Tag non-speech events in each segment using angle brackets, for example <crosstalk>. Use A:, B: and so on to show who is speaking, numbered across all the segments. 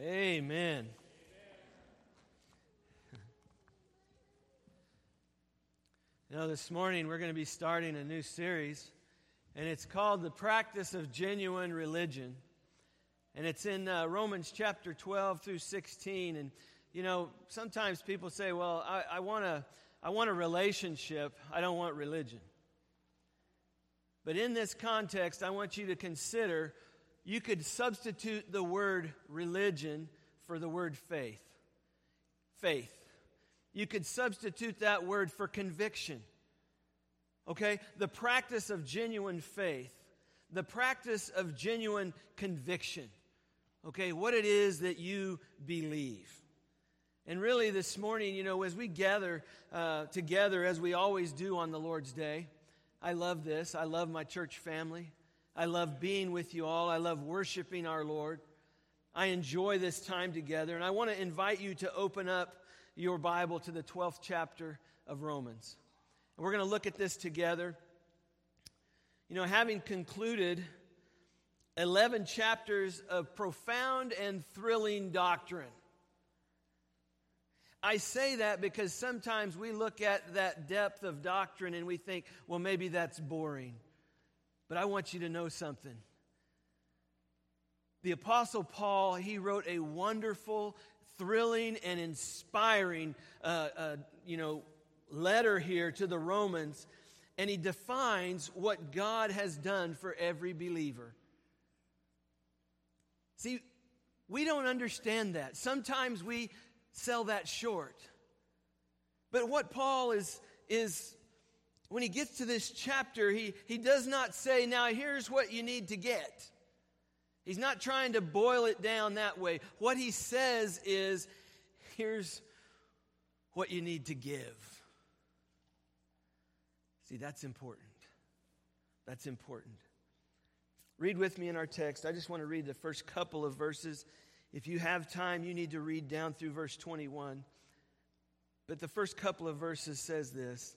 A: Amen. <laughs> You know, this morning we're going to be starting a new series, and it's called The Practice of Genuine Religion. And it's in uh, Romans chapter 12 through 16. And, you know, sometimes people say, well, I, I, want, a, I want a relationship, I don't want religion. But in this context, I want you to consider you could substitute the word religion for the word faith. Faith. You could substitute that word for conviction. Okay? The practice of genuine faith, the practice of genuine conviction. Okay? What it is that you believe. And really, this morning, you know, as we gather uh, together, as we always do on the Lord's Day, I love this. I love my church family. I love being with you all. I love worshiping our Lord. I enjoy this time together. And I want to invite you to open up your Bible to the 12th chapter of Romans. And we're going to look at this together. You know, having concluded 11 chapters of profound and thrilling doctrine. I say that because sometimes we look at that depth of doctrine and we think, well, maybe that's boring. But I want you to know something. The Apostle Paul, he wrote a wonderful, thrilling, and inspiring, uh, uh, you know, letter here to the Romans, and he defines what God has done for every believer. See, we don't understand that. Sometimes we sell that short. But what Paul is, is when he gets to this chapter, he, he does not say, Now here's what you need to get. He's not trying to boil it down that way. What he says is, Here's what you need to give. See, that's important. That's important. Read with me in our text. I just want to read the first couple of verses. If you have time, you need to read down through verse 21. But the first couple of verses says this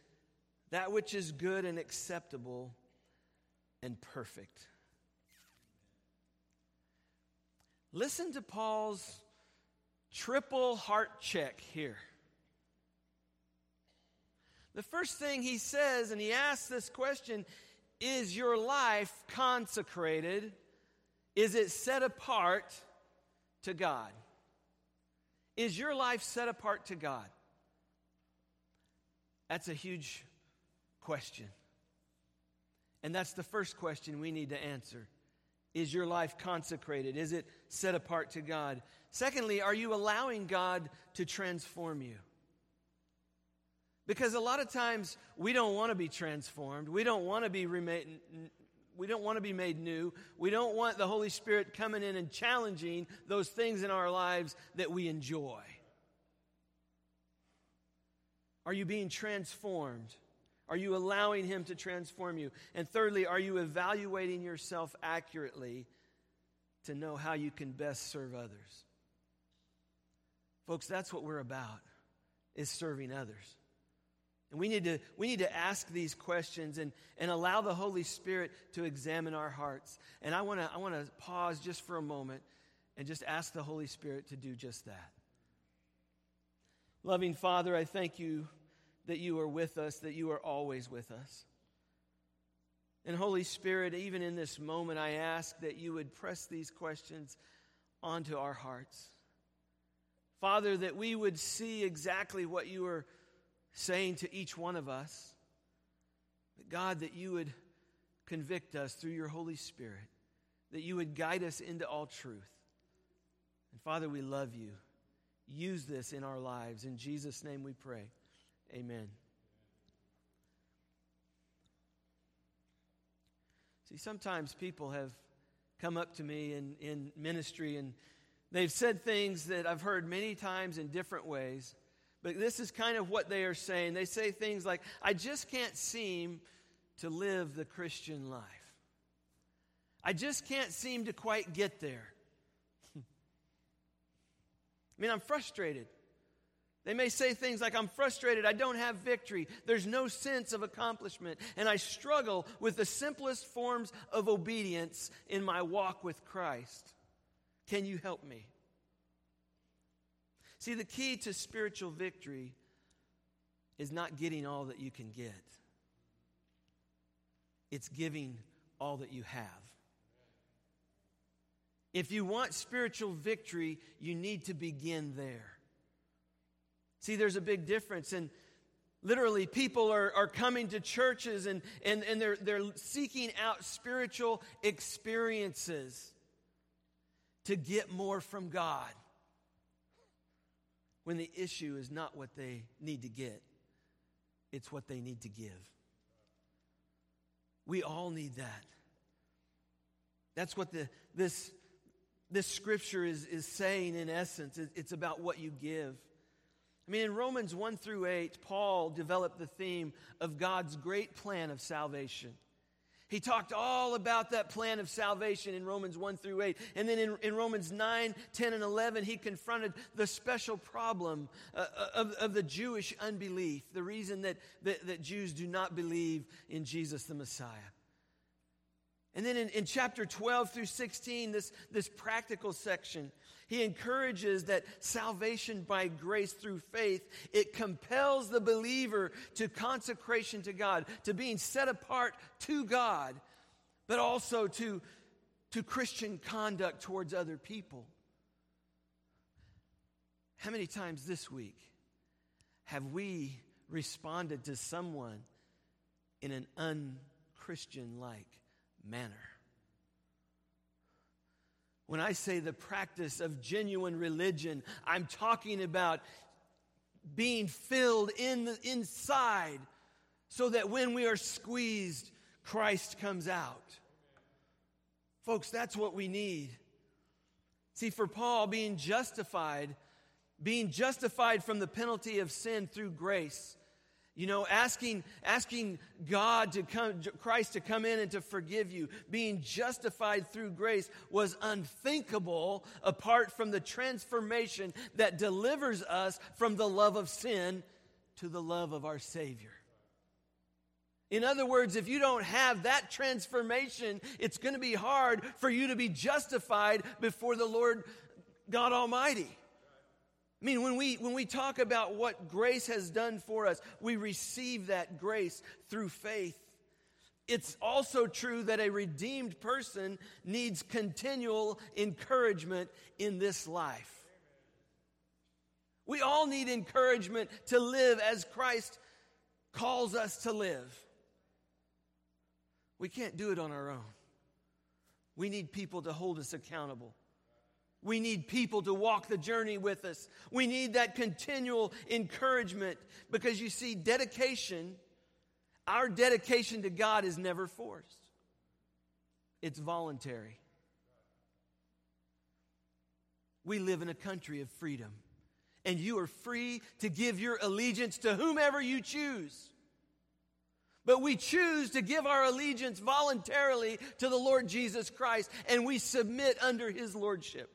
A: that which is good and acceptable and perfect. Listen to Paul's triple heart check here. The first thing he says, and he asks this question is your life consecrated? Is it set apart to God? Is your life set apart to God? That's a huge question. And that's the first question we need to answer. Is your life consecrated? Is it set apart to God? Secondly, are you allowing God to transform you? Because a lot of times we don't want to be transformed. We don't want to be remade, we don't want to be made new. We don't want the Holy Spirit coming in and challenging those things in our lives that we enjoy. Are you being transformed? Are you allowing Him to transform you? And thirdly, are you evaluating yourself accurately to know how you can best serve others? Folks, that's what we're about, is serving others. And we need to, we need to ask these questions and, and allow the Holy Spirit to examine our hearts. And I want to I wanna pause just for a moment and just ask the Holy Spirit to do just that. Loving Father, I thank you that you are with us, that you are always with us. And Holy Spirit, even in this moment, I ask that you would press these questions onto our hearts. Father, that we would see exactly what you are saying to each one of us. God, that you would convict us through your Holy Spirit, that you would guide us into all truth. And Father, we love you. Use this in our lives. In Jesus' name we pray. Amen. See, sometimes people have come up to me in, in ministry and They've said things that I've heard many times in different ways, but this is kind of what they are saying. They say things like, I just can't seem to live the Christian life. I just can't seem to quite get there. <laughs> I mean, I'm frustrated. They may say things like, I'm frustrated, I don't have victory, there's no sense of accomplishment, and I struggle with the simplest forms of obedience in my walk with Christ. Can you help me? See, the key to spiritual victory is not getting all that you can get, it's giving all that you have. If you want spiritual victory, you need to begin there. See, there's a big difference. And literally, people are, are coming to churches and, and, and they're, they're seeking out spiritual experiences to get more from God when the issue is not what they need to get, it's what they need to give. We all need that. That's what the, this, this scripture is, is saying in essence. It's about what you give. I mean, in Romans 1 through 8, Paul developed the theme of God's great plan of salvation. He talked all about that plan of salvation in Romans 1 through 8. And then in, in Romans 9, 10, and 11, he confronted the special problem uh, of, of the Jewish unbelief, the reason that, that, that Jews do not believe in Jesus the Messiah. And then in, in chapter 12 through 16, this, this practical section, he encourages that salvation by grace through faith, it compels the believer to consecration to God, to being set apart to God, but also to, to Christian conduct towards other people. How many times this week have we responded to someone in an unchristian like manner? When I say the practice of genuine religion, I'm talking about being filled in the inside so that when we are squeezed, Christ comes out. Folks, that's what we need. See, for Paul, being justified, being justified from the penalty of sin through grace, you know, asking, asking God to come, Christ to come in and to forgive you, being justified through grace was unthinkable apart from the transformation that delivers us from the love of sin to the love of our Savior. In other words, if you don't have that transformation, it's going to be hard for you to be justified before the Lord God Almighty. I mean, when we, when we talk about what grace has done for us, we receive that grace through faith. It's also true that a redeemed person needs continual encouragement in this life. We all need encouragement to live as Christ calls us to live. We can't do it on our own. We need people to hold us accountable. We need people to walk the journey with us. We need that continual encouragement because you see, dedication, our dedication to God is never forced, it's voluntary. We live in a country of freedom, and you are free to give your allegiance to whomever you choose. But we choose to give our allegiance voluntarily to the Lord Jesus Christ, and we submit under his lordship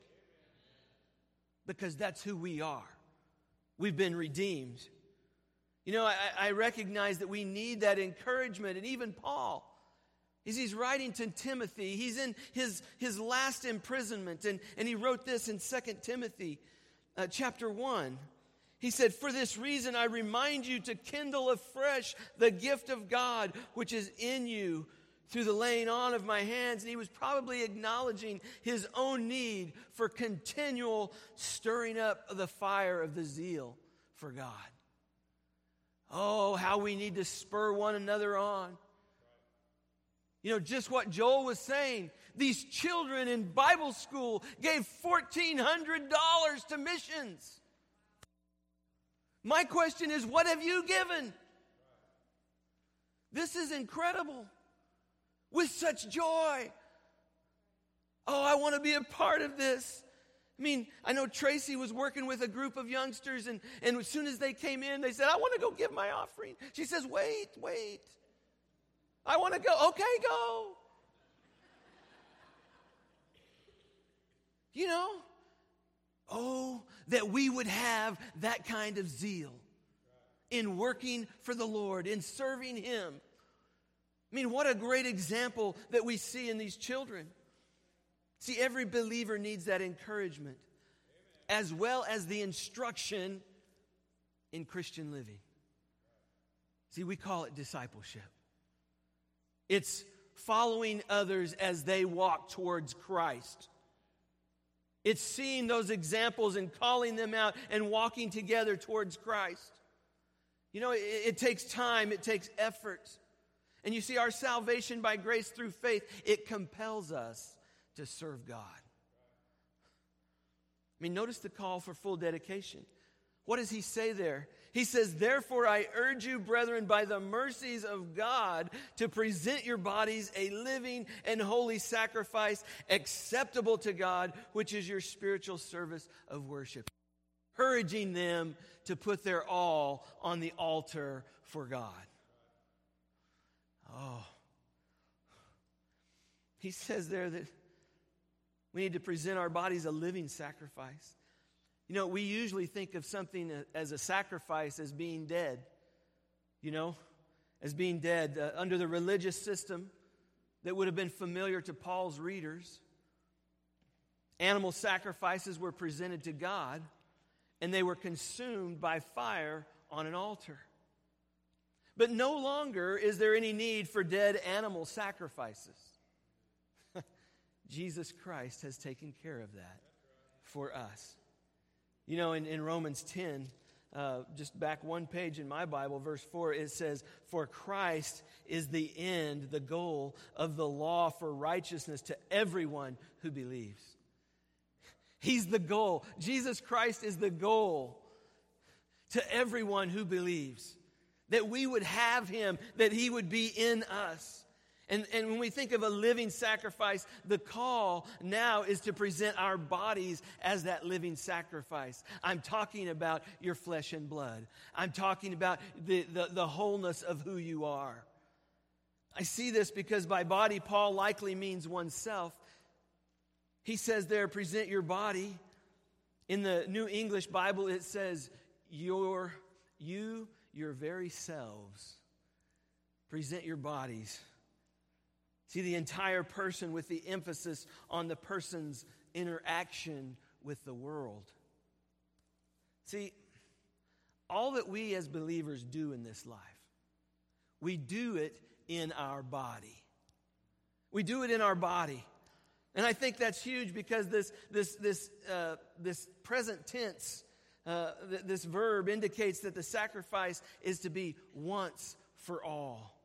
A: because that's who we are. We've been redeemed. You know, I, I, recognize that we need that encouragement. And even Paul, as he's writing to Timothy, he's in his, his last imprisonment. And, and he wrote this in 2 Timothy uh, chapter 1. He said, For this reason, I remind you to kindle afresh the gift of God which is in you through the laying on of my hands. And he was probably acknowledging his own need for continual stirring up of the fire of the zeal for God. Oh, how we need to spur one another on. You know, just what Joel was saying. These children in Bible school gave $1,400 to missions. My question is, what have you given? This is incredible with such joy. Oh, I want to be a part of this. I mean, I know Tracy was working with a group of youngsters, and, and as soon as they came in, they said, I want to go give my offering. She says, Wait, wait. I want to go. Okay, go. You know? Oh, that we would have that kind of zeal in working for the Lord, in serving Him. Mean, what a great example that we see in these children. See, every believer needs that encouragement as well as the instruction in Christian living. See, we call it discipleship. It's following others as they walk towards Christ. It's seeing those examples and calling them out and walking together towards Christ. You know, it, it, takes time, it takes effort. And you see, our salvation by grace through faith, it compels us to serve God. I mean, notice the call for full dedication. What does he say there? He says, Therefore, I urge you, brethren, by the mercies of God, to present your bodies a living and holy sacrifice acceptable to God, which is your spiritual service of worship. Encouraging them to put their all on the altar for God. Oh. He says there that we need to present our bodies a living sacrifice. You know, we usually think of something as a sacrifice as being dead, you know, as being dead. Uh, under the religious system that would have been familiar to Paul's readers, animal sacrifices were presented to God and they were consumed by fire on an altar. But no longer is there any need for dead animal sacrifices. <laughs> Jesus Christ has taken care of that for us. You know, in, in Romans 10, uh, just back one page in my Bible, verse 4, it says, For Christ is the end, the goal of the law for righteousness to everyone who believes. He's the goal. Jesus Christ is the goal to everyone who believes. That we would have him, that he would be in us. And, and when we think of a living sacrifice, the call now is to present our bodies as that living sacrifice. I'm talking about your flesh and blood. I'm talking about the, the, the wholeness of who you are. I see this because by body, Paul likely means oneself. He says there, present your body. In the New English Bible, it says, your, you, your very selves. Present your bodies See the entire person with the emphasis on the person's interaction with the world. See, all that we as believers do in this life, we do it in our body. We do it in our body. And I think that's huge because this, this, this, uh, this present tense, uh, th- this verb indicates that the sacrifice is to be once for all.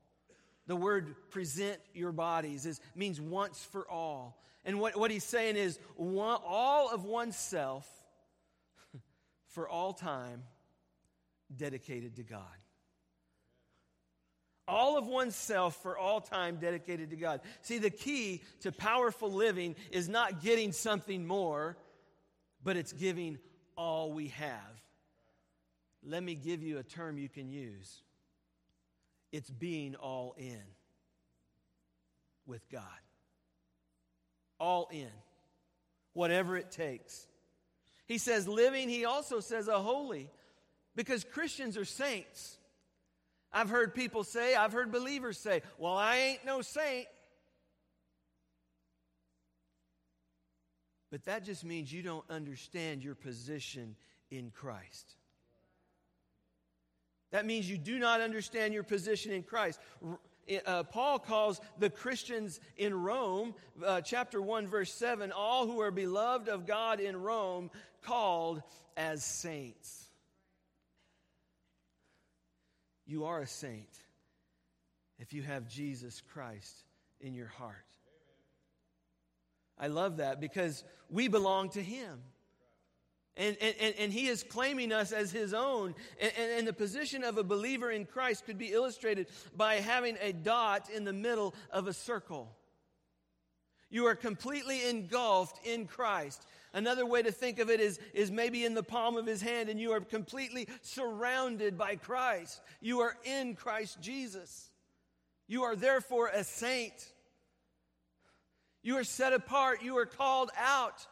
A: The word present your bodies is, means once for all. And what, what he's saying is one, all of oneself <laughs> for all time dedicated to God. All of oneself for all time dedicated to God. See, the key to powerful living is not getting something more, but it's giving all we have. Let me give you a term you can use it's being all in with God. All in. Whatever it takes. He says living, he also says a holy, because Christians are saints. I've heard people say, I've heard believers say, well, I ain't no saint. But that just means you don't understand your position in Christ. That means you do not understand your position in Christ. Uh, Paul calls the Christians in Rome, uh, chapter 1, verse 7, all who are beloved of God in Rome, called as saints. You are a saint if you have Jesus Christ in your heart. I love that because we belong to Him. And, and, and he is claiming us as his own. And, and, the position of a believer in Christ could be illustrated by having a dot in the middle of a circle. You are completely engulfed in Christ. Another way to think of it is, is maybe in the palm of his hand, and you are completely surrounded by Christ. You are in Christ Jesus. You are therefore a saint. You are set apart. You are called out.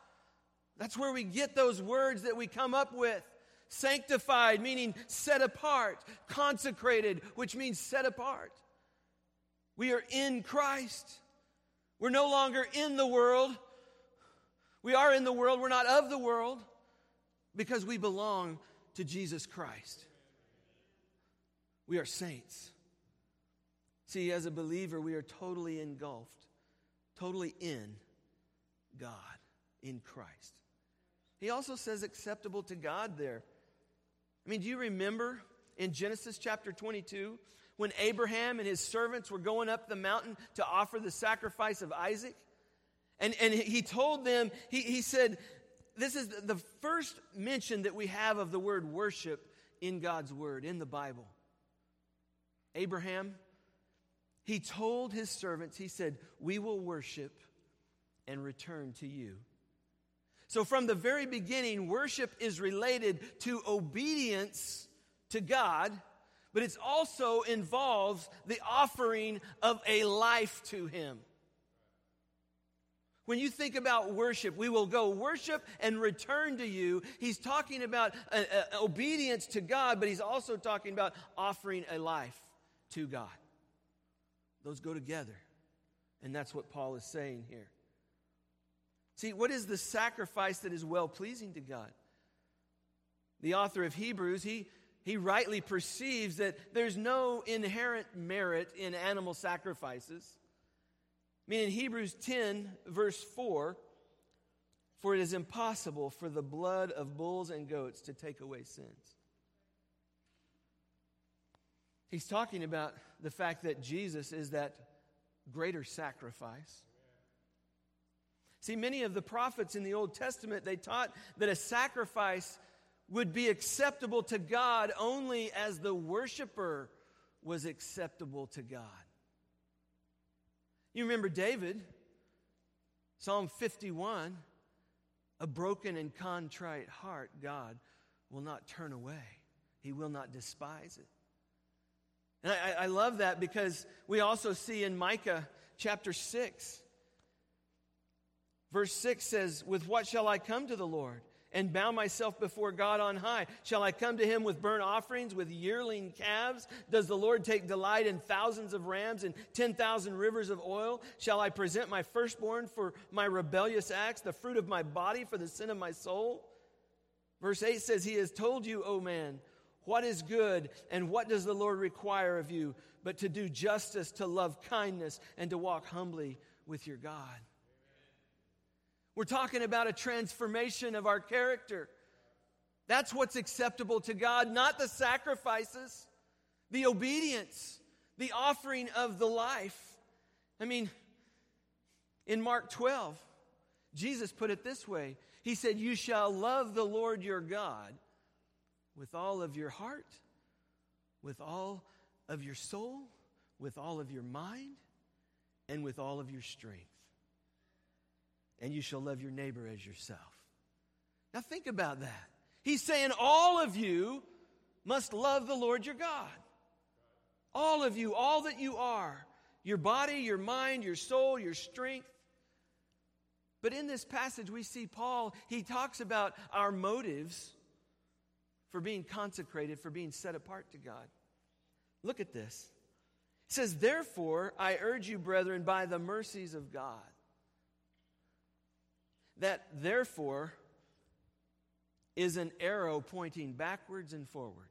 A: That's where we get those words that we come up with. Sanctified, meaning set apart. Consecrated, which means set apart. We are in Christ. We're no longer in the world. We are in the world. We're not of the world because we belong to Jesus Christ. We are saints. See, as a believer, we are totally engulfed, totally in God, in Christ. He also says acceptable to God there. I mean, do you remember in Genesis chapter 22 when Abraham and his servants were going up the mountain to offer the sacrifice of Isaac. And, and he told them, he, he said, this is the first mention that we have of the word worship in God's word, in the Bible. Abraham, he told his servants, he said, We will worship and return to you. So, from the very beginning, worship is related to obedience to God but it also involves the offering of a life to Him. When you think about worship, we will go worship and return to you. He's talking about uh, uh, obedience to God, but he's also talking about offering a life to God. Those go together. And that's what Paul is saying here. See, what is the sacrifice that is well pleasing to God? The author of Hebrews, he he rightly perceives that there's no inherent merit in animal sacrifices. I mean, in Hebrews 10, verse 4, for it is impossible for the blood of bulls and goats to take away sins. He's talking about the fact that Jesus is that greater sacrifice. See, many of the prophets in the Old Testament, they taught that a sacrifice would be acceptable to God only as the worshiper was acceptable to God. You remember David, Psalm 51 a broken and contrite heart, God will not turn away, He will not despise it. And I, I love that because we also see in Micah chapter 6, verse 6 says, With what shall I come to the Lord? and bow myself before God on high? Shall I come to him with burnt offerings, with yearling calves? Does the Lord take delight in thousands of rams and 10,000 rivers of oil? Shall I present my firstborn for my rebellious acts, the fruit of my body for the sin of my soul? Verse 8 says, He has told you, O man, what is good and what does the Lord require of you, but to do justice, to love kindness, and to walk humbly with your God. We're talking about a transformation of our character. That's what's acceptable to God, not the sacrifices, the obedience, the offering of the life. I mean, in Mark 12, Jesus put it this way He said, You shall love the Lord your God with all of your heart, with all of your soul, with all of your mind, and with all of your strength and you shall love your neighbor as yourself. Now, think about that. He's saying all of you must love the Lord your God. All of you, all that you are your body, your mind, your soul, your strength. But in this passage, we see Paul, he talks about our motives for being consecrated, for being set apart to God. Look at this. He says, Therefore, I urge you, brethren, by the mercies of God that therefore is an arrow pointing backwards and forwards.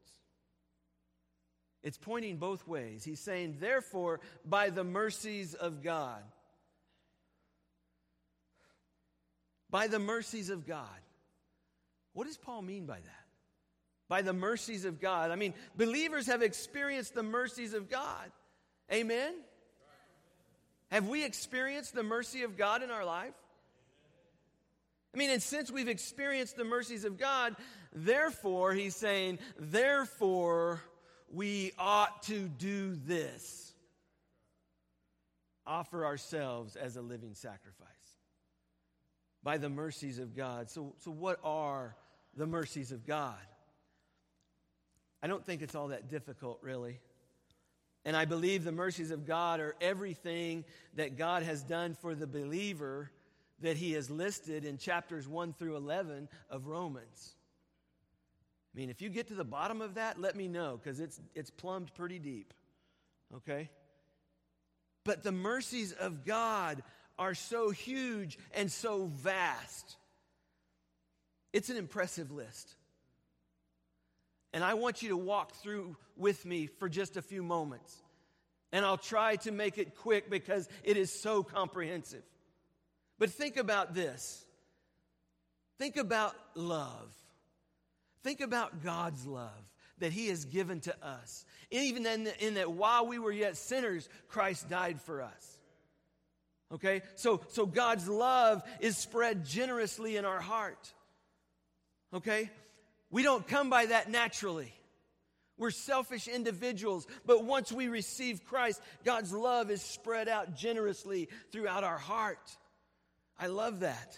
A: It's pointing both ways. He's saying, therefore, by the mercies of God. By the mercies of God. What does Paul mean by that? By the mercies of God. I mean, believers have experienced the mercies of God. Amen? Have we experienced the mercy of God in our life? I mean, and since we've experienced the mercies of God, therefore, he's saying, therefore, we ought to do this offer ourselves as a living sacrifice. by the mercies of God. So, so what are the mercies of God? I don't think it's all that difficult, really. And I believe the mercies of God are everything that God has done for the believer that he has listed in chapters 1 through 11 of Romans. I mean, if you get to the bottom of that, let me know because it's, it's plumbed pretty deep. Okay? But the mercies of God are so huge and so vast. It's an impressive list. And I want you to walk through with me for just a few moments. And I'll try to make it quick because it is so comprehensive. But think about this think about love. Think about God's love that He has given to us. Even in, the, in that while we were yet sinners, Christ died for us. Okay? So, so God's love is spread generously in our heart. Okay? We don't come by that naturally. We're selfish individuals, but once we receive Christ, God's love is spread out generously throughout our heart. I love that.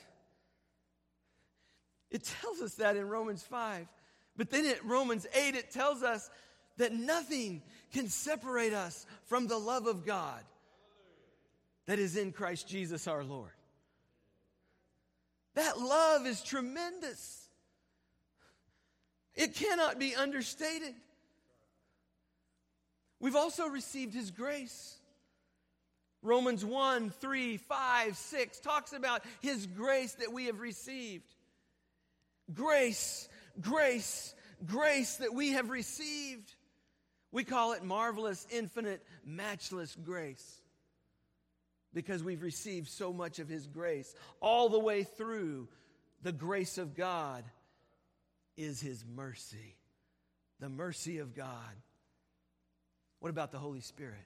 A: It tells us that in Romans 5. But then in Romans 8, it tells us that nothing can separate us from the love of God that is in Christ Jesus our Lord. That love is tremendous. It cannot be understated. We've also received His grace. Romans 1, 3, 5, 6 talks about His grace that we have received. Grace, grace, grace that we have received. We call it marvelous, infinite, matchless grace because we've received so much of His grace. All the way through, the grace of God is His mercy. The mercy of God. What about the Holy Spirit?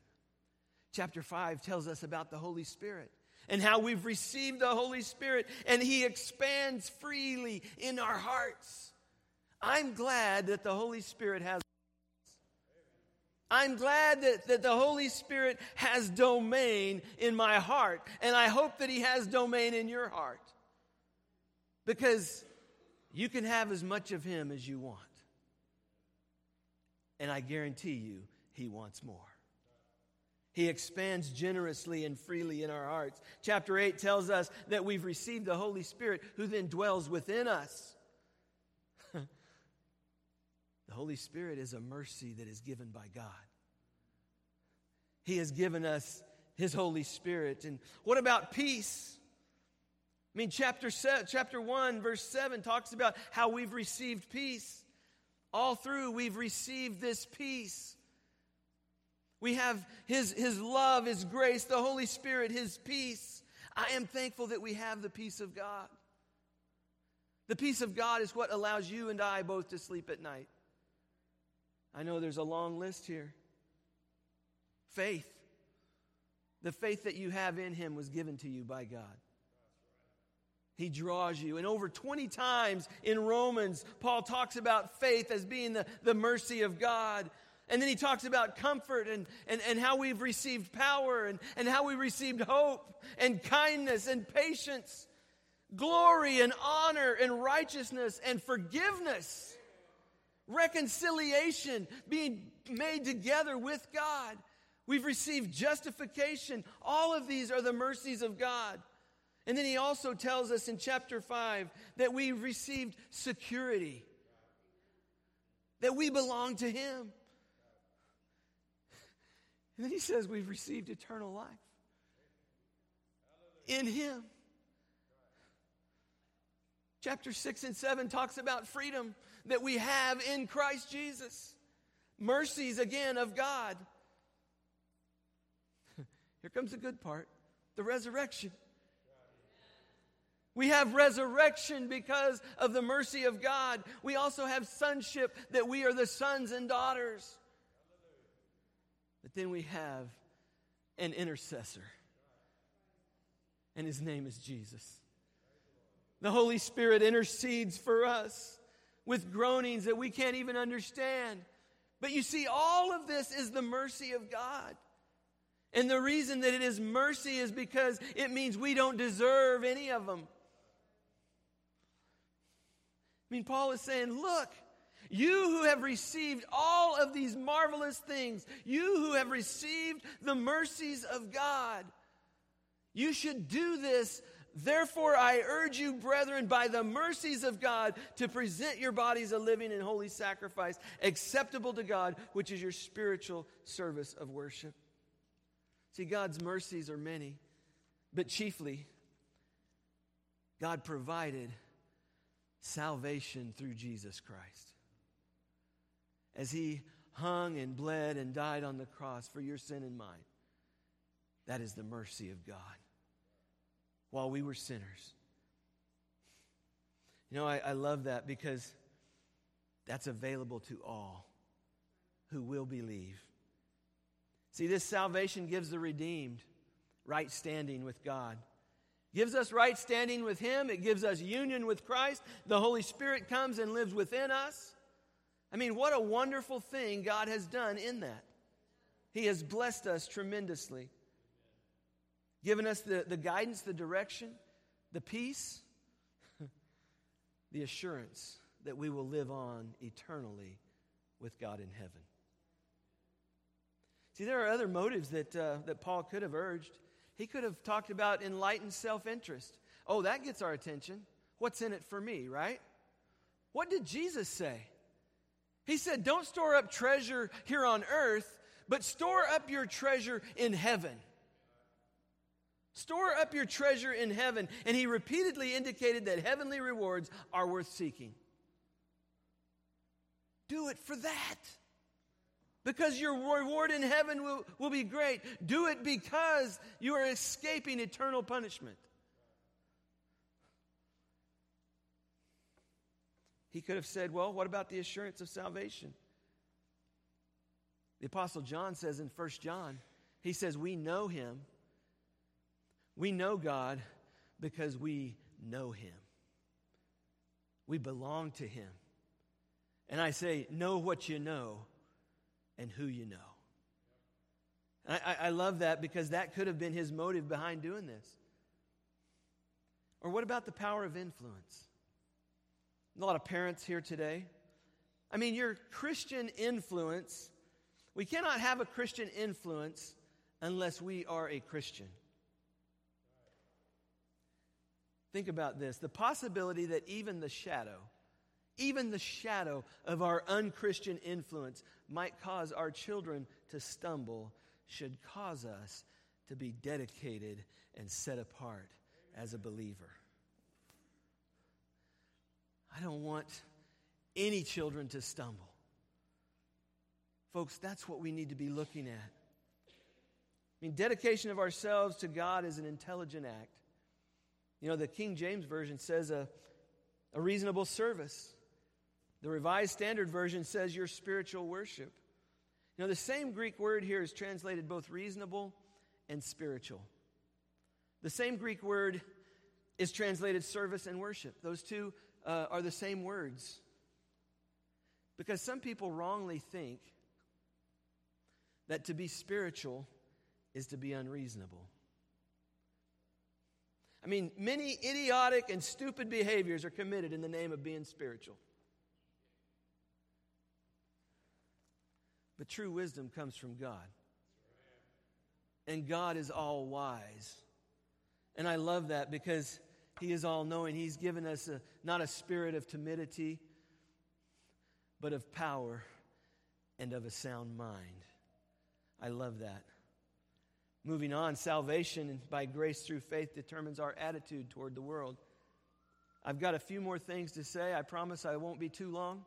A: Chapter 5 tells us about the Holy Spirit and how we've received the Holy Spirit and He expands freely in our hearts. I'm glad that the Holy Spirit has. I'm glad that, that the Holy Spirit has domain in my heart, and I hope that He has domain in your heart. Because you can have as much of Him as you want. And I guarantee you, He wants more. He expands generously and freely in our hearts. Chapter 8 tells us that we've received the Holy Spirit who then dwells within us. <laughs> the Holy Spirit is a mercy that is given by God. He has given us His Holy Spirit. And what about peace? I mean, chapter, chapter 1, verse 7 talks about how we've received peace. All through, we've received this peace. We have his, his love, His grace, the Holy Spirit, His peace. I am thankful that we have the peace of God. The peace of God is what allows you and I both to sleep at night. I know there's a long list here. Faith. The faith that you have in Him was given to you by God. He draws you. And over 20 times in Romans, Paul talks about faith as being the, the mercy of God. And then he talks about comfort and, and, and how we've received power and, and how we received hope and kindness and patience, glory and honor and righteousness and forgiveness, reconciliation, being made together with God. We've received justification. All of these are the mercies of God. And then he also tells us in chapter 5 that we received security, that we belong to him. And then he says, We've received eternal life in him. Chapter 6 and 7 talks about freedom that we have in Christ Jesus. Mercies again of God. <laughs> Here comes the good part the resurrection. We have resurrection because of the mercy of God. We also have sonship that we are the sons and daughters. But then we have an intercessor, and his name is Jesus. The Holy Spirit intercedes for us with groanings that we can't even understand. But you see, all of this is the mercy of God. And the reason that it is mercy is because it means we don't deserve any of them. I mean, Paul is saying, look, you who have received all of these marvelous things, you who have received the mercies of God, you should do this. Therefore, I urge you, brethren, by the mercies of God, to present your bodies a living and holy sacrifice, acceptable to God, which is your spiritual service of worship. See, God's mercies are many, but chiefly, God provided salvation through Jesus Christ. As he hung and bled and died on the cross for your sin and mine, that is the mercy of God while we were sinners. You know, I, I love that because that's available to all who will believe. See, this salvation gives the redeemed right standing with God. Gives us right standing with Him. It gives us union with Christ. The Holy Spirit comes and lives within us. I mean, what a wonderful thing God has done in that. He has blessed us tremendously given us the, the guidance, the direction, the peace, <laughs> the assurance that we will live on eternally with God in heaven. See, there are other motives that, uh, that Paul could have urged. He could have talked about enlightened self interest. Oh, that gets our attention. What's in it for me, right? What did Jesus say? He said, Don't store up treasure here on earth, but store up your treasure in heaven. Store up your treasure in heaven. And he repeatedly indicated that heavenly rewards are worth seeking. Do it for that. Because your reward in heaven will, will be great. Do it because you are escaping eternal punishment. He could have said, Well, what about the assurance of salvation? The Apostle John says in 1 John, he says, We know him we know God because we know Him. We belong to Him. And I say, know what you know and who you know. I, I, love that because that could have been his motive behind doing this. Or what about the power of influence? A lot of parents here today. I mean, your Christian influence, we cannot have a Christian influence unless we are a Christian. Think about this the possibility that even the shadow, even the shadow of our unchristian influence might cause our children to stumble should cause us to be dedicated and set apart as a believer. I don't want any children to stumble. Folks, that's what we need to be looking at. I mean, dedication of ourselves to God is an intelligent act. You know, the King James Version says a, a reasonable service. The Revised Standard Version says your spiritual worship. Know, the same Greek word here is translated both reasonable and spiritual. The same Greek word is translated service and worship. Those two uh, are the same words. Because some people wrongly think that to be spiritual is to be unreasonable. I mean, many idiotic and stupid behaviors are committed in the name of being spiritual. But true wisdom comes from God. And God is all wise. And I love that because He is all knowing. He's given us a, not a spirit of timidity, but of power and of a sound mind. I love that. Moving on, salvation by grace through faith determines our attitude toward the world. I've got a few more things to say. I promise I won't be too long.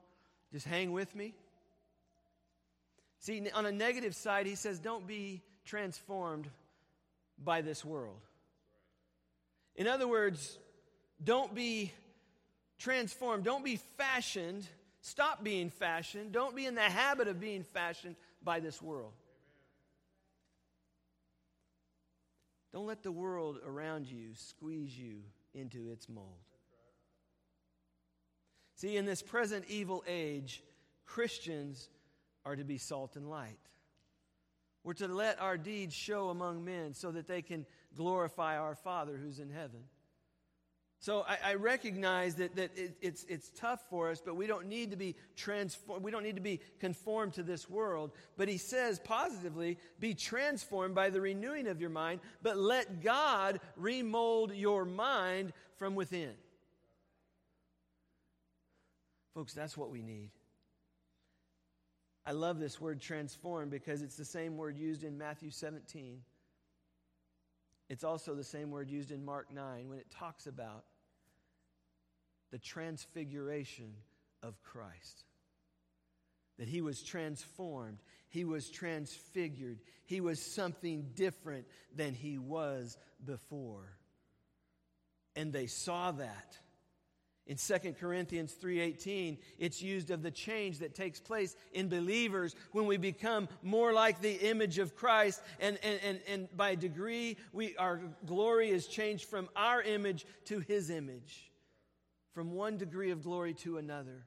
A: Just hang with me. See, on a negative side, he says, don't be transformed by this world. In other words, don't be transformed. Don't be fashioned. Stop being fashioned. Don't be in the habit of being fashioned by this world. Don't let the world around you squeeze you into its mold. See, in this present evil age, Christians are to be salt and light. We're to let our deeds show among men so that they can glorify our Father who's in heaven. So I, I recognize that, that it, it's, it's tough for us, but we don't need to be transformed. We don't need to be conformed to this world. But he says positively, be transformed by the renewing of your mind, but let God remold your mind from within. Folks, that's what we need. I love this word transform because it's the same word used in Matthew 17. It's also the same word used in Mark 9 when it talks about the transfiguration of Christ. That he was transformed, he was transfigured, he was something different than he was before. And they saw that. In 2 Corinthians 3:18, it's used of the change that takes place in believers when we become more like the image of Christ. And, and, and, and by degree, we, our glory is changed from our image to his image. From one degree of glory to another.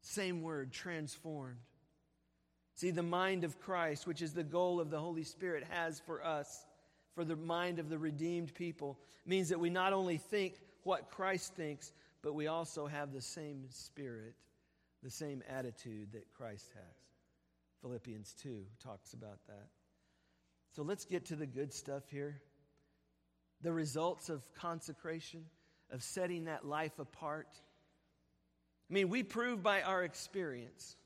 A: Same word, transformed. See, the mind of Christ, which is the goal of the Holy Spirit, has for us, for the mind of the redeemed people, means that we not only think what Christ thinks, but we also have the same spirit, the same attitude that Christ has. Philippians 2 talks about that. So let's get to the good stuff here. The results of consecration, of setting that life apart. I mean, we prove by our experience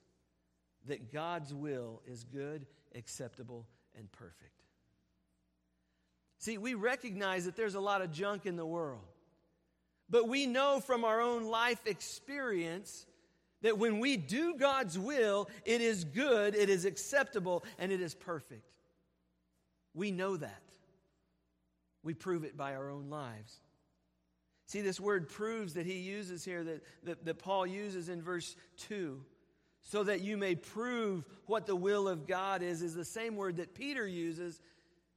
A: that God's will is good, acceptable, and perfect. See, we recognize that there's a lot of junk in the world. But we know from our own life experience that when we do God's will, it is good, it is acceptable, and it is perfect. We know that. We prove it by our own lives. See, this word proves that he uses here, that, that, that Paul uses in verse 2, so that you may prove what the will of God is, is the same word that Peter uses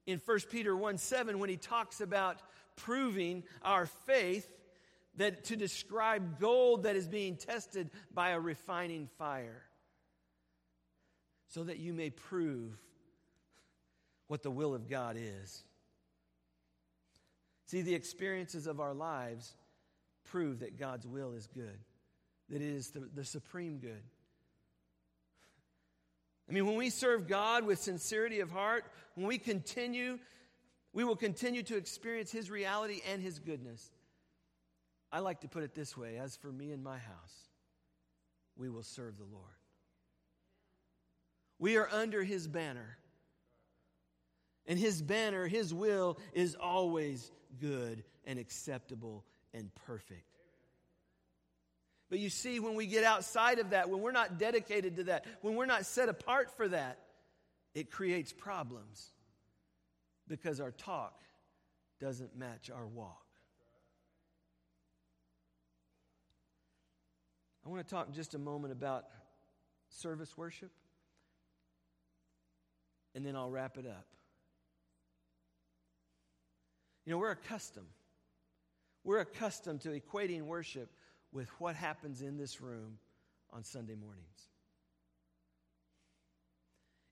A: in 1 Peter 1 7 when he talks about proving our faith that to describe gold that is being tested by a refining fire so that you may prove what the will of God is. See, the experiences of our lives prove that God's will is good, that it is the, the supreme good. I mean, when we serve God with sincerity of heart, when we continue, we will continue to experience His reality and His goodness. I like to put it this way as for me and my house, we will serve the Lord. We are under his banner. And his banner, his will, is always good and acceptable and perfect. But you see, when we get outside of that, when we're not dedicated to that, when we're not set apart for that, it creates problems because our talk doesn't match our walk. I want to talk just a moment about service worship, and then I'll wrap it up. You know, we're accustomed. We're accustomed to equating worship with what happens in this room on Sunday mornings.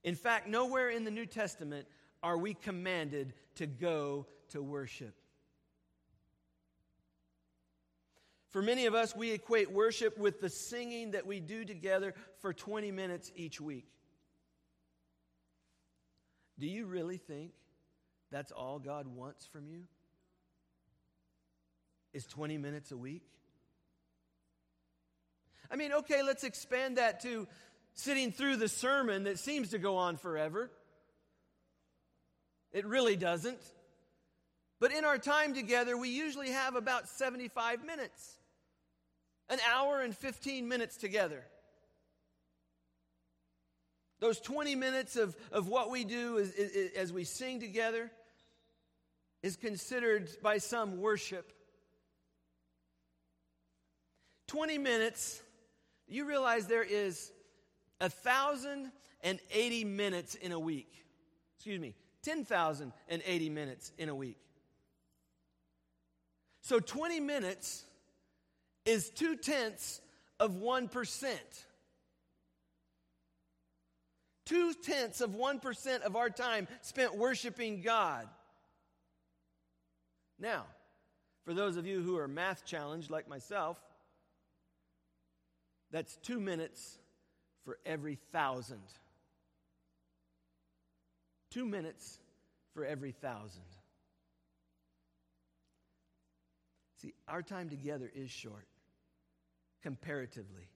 A: In fact, nowhere in the New Testament are we commanded to go to worship. For many of us, we equate worship with the singing that we do together for 20 minutes each week. Do you really think that's all God wants from you? Is 20 minutes a week? I mean, okay, let's expand that to sitting through the sermon that seems to go on forever. It really doesn't. But in our time together, we usually have about 75 minutes an hour and 15 minutes together. Those 20 minutes of, of what we do is, is, as we sing together is considered by some worship. 20 minutes, you realize there is 1,080 minutes in a week. Excuse me, 10,080 minutes in a week. So 20 minutes is two tenths of 1%. Two tenths of 1% of our time spent worshiping God. Now, For those of you who are math challenged like myself, that's two minutes for every thousand. Two minutes for every thousand. See, our time together is short, comparatively.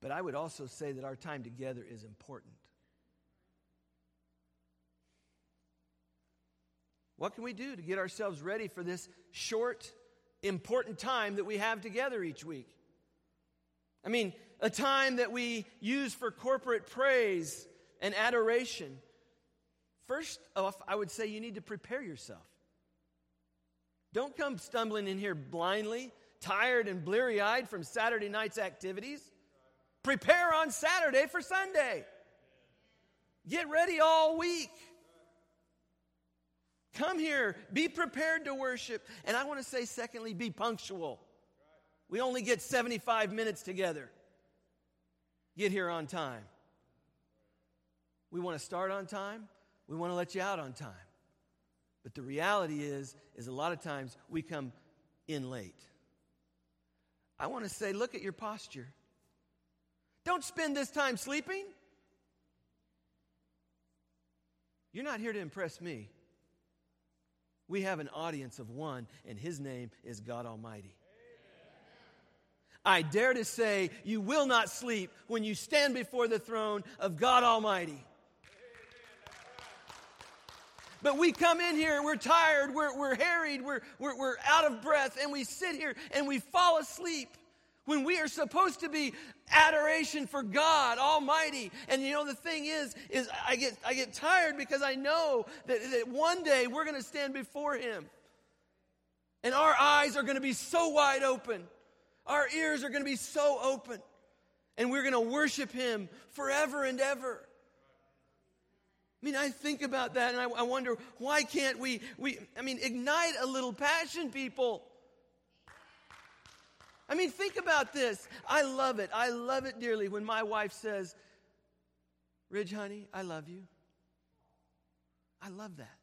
A: But I would also say that our time together is important. What can we do to get ourselves ready for this short, important time that we have together each week? I mean, a time that we use for corporate praise and adoration. First off, I would say you need to prepare yourself. Don't come stumbling in here blindly, tired and bleary eyed from Saturday night's activities. Prepare on Saturday for Sunday. Get ready all week. Come here, be prepared to worship. And I want to say, secondly, be punctual. We only get 75 minutes together. Get here on time. We want to start on time, we want to let you out on time. But the reality is is a lot of times we come in late. I want to say look at your posture. Don't spend this time sleeping. You're not here to impress me we have an audience of one, and his name is God Almighty. I dare to say, you will not sleep when you stand before the throne of God Almighty. But we come in here, we're tired, we're, we're harried, we're, we're, we're out of breath, and we sit here and we fall asleep when we are supposed to be adoration for God Almighty. And you know, the thing is, is I get, I get tired because I know that, that one day we're going to stand before Him. And our eyes are going to be so wide open. Our ears are going to be so open. And we're going to worship Him forever and ever. I mean, I think about that and I, I wonder why can't we, we, I mean, ignite a little passion, people. I mean, think about this. I love it. I love it dearly when my wife says, Ridge, honey, I love you. I love that.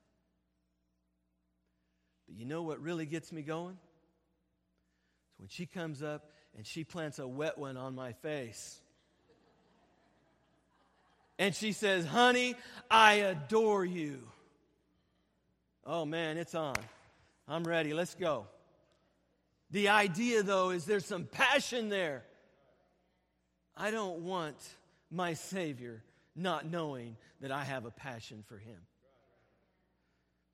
A: But you know what really gets me going? It's when she comes up and she plants a wet one on my face. And she says, Honey, I adore you. Oh man, it's on. I'm ready. Let's go. The idea, though, is there's some passion there. I don't want my Savior not knowing that I have a passion for Him.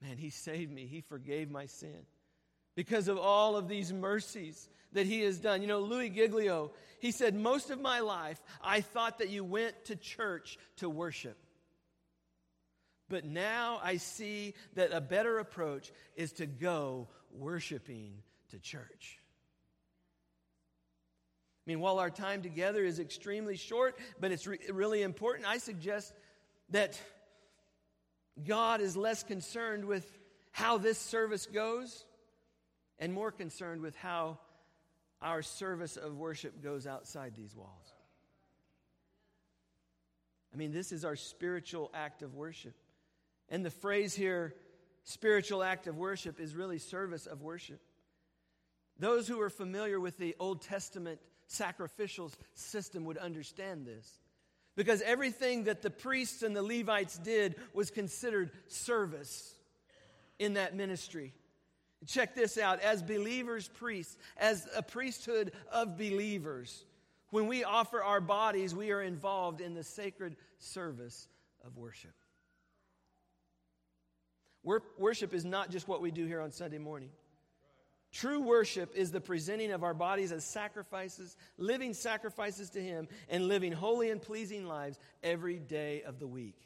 A: Man, He saved me, He forgave my sin because of all of these mercies that He has done. You know, Louis Giglio, he said, Most of my life, I thought that you went to church to worship. But now I see that a better approach is to go worshiping to church. I mean, while our time together is extremely short, but it's re- really important, I suggest that God is less concerned with how this service goes and more concerned with how our service of worship goes outside these walls. I mean, this is our spiritual act of worship. And the phrase here, spiritual act of worship, is really service of worship. Those who are familiar with the Old Testament sacrificial system would understand this. Because everything that the priests and the Levites did was considered service in that ministry. Check this out as believers, priests, as a priesthood of believers, when we offer our bodies, we are involved in the sacred service of worship. Worship is not just what we do here on Sunday morning. True worship is the presenting of our bodies as sacrifices, living sacrifices to Him, and living holy and pleasing lives every day of the week.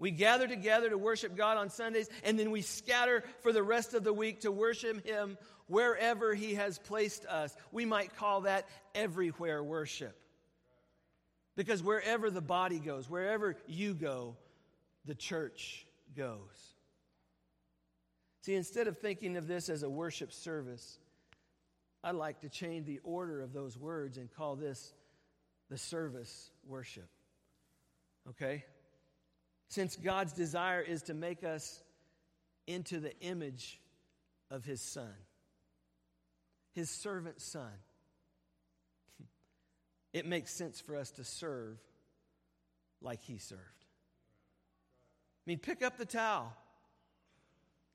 A: We gather together to worship God on Sundays, and then we scatter for the rest of the week to worship Him wherever He has placed us. We might call that everywhere worship. Because wherever the body goes, wherever you go, the church goes. See, instead of thinking of this as a worship service, I'd like to change the order of those words and call this the service worship. Okay? Since God's desire is to make us into the image of his son, his servant son. <laughs> It makes sense for us to serve like he served. I mean, pick up the towel,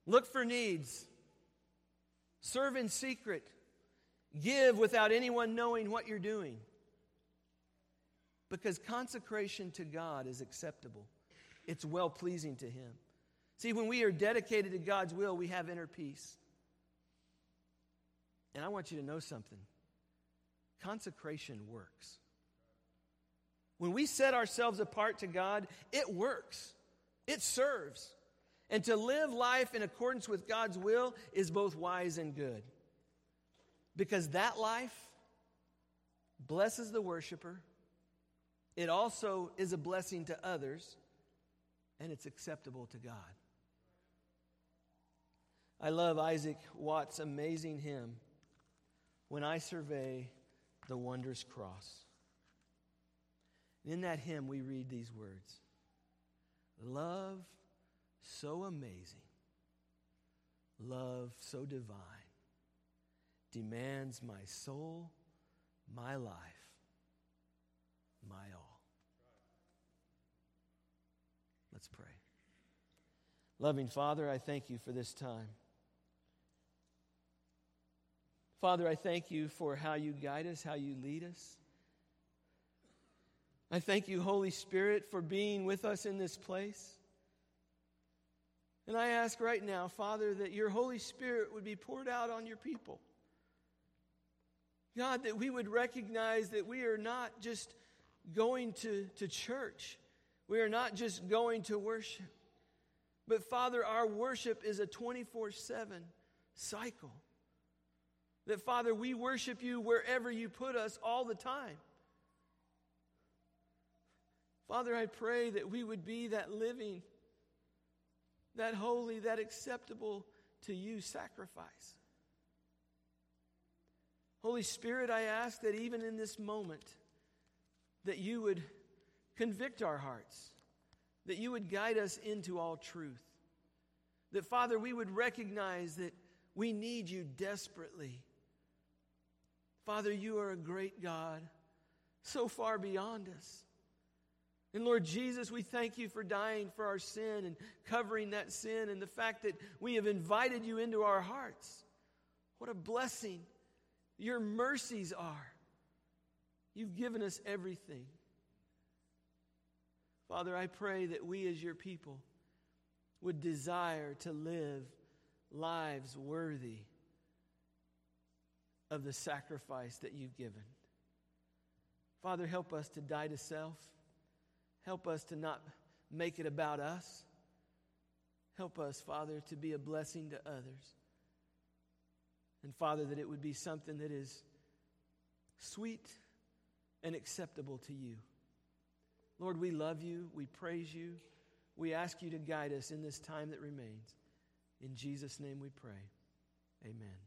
A: look for needs, serve in secret, give without anyone knowing what you're doing. Because consecration to God is acceptable, it's well pleasing to Him. See, when we are dedicated to God's will, we have inner peace. And I want you to know something consecration works. When we set ourselves apart to God, it works, it serves. And to live life in accordance with God's will is both wise and good. Because that life blesses the worshiper, it also is a blessing to others, and it's acceptable to God. I love Isaac Watts' amazing hymn, When I Survey the Wondrous Cross. In that hymn, we read these words Love so amazing, love so divine, demands my soul, my life, my all. Let's pray. Loving Father, I thank you for this time. Father, I thank you for how you guide us, how you lead us. I thank you, Holy Spirit, for being with us in this place. And I ask right now, Father, that your Holy Spirit would be poured out on your people. God, that we would recognize that we are not just going to, to church, we are not just going to worship. But Father, our worship is a 24 7 cycle. That Father, we worship you wherever you put us all the time. Father, I pray that we would be that living, that holy, that acceptable to you sacrifice. Holy Spirit, I ask that even in this moment, that you would convict our hearts, that you would guide us into all truth. That, Father, we would recognize that we need you desperately. Father, you are a great God, so far beyond us. And Lord Jesus, we thank you for dying for our sin and covering that sin and the fact that we have invited you into our hearts. What a blessing your mercies are. You've given us everything. Father, I pray that we as your people would desire to live lives worthy of the sacrifice that you've given. Father, help us to die to self. Help us to not make it about us. Help us, Father, to be a blessing to others. And Father, that it would be something that is sweet and acceptable to you. Lord, we love you. We praise you. We ask you to guide us in this time that remains. In Jesus' name we pray. Amen.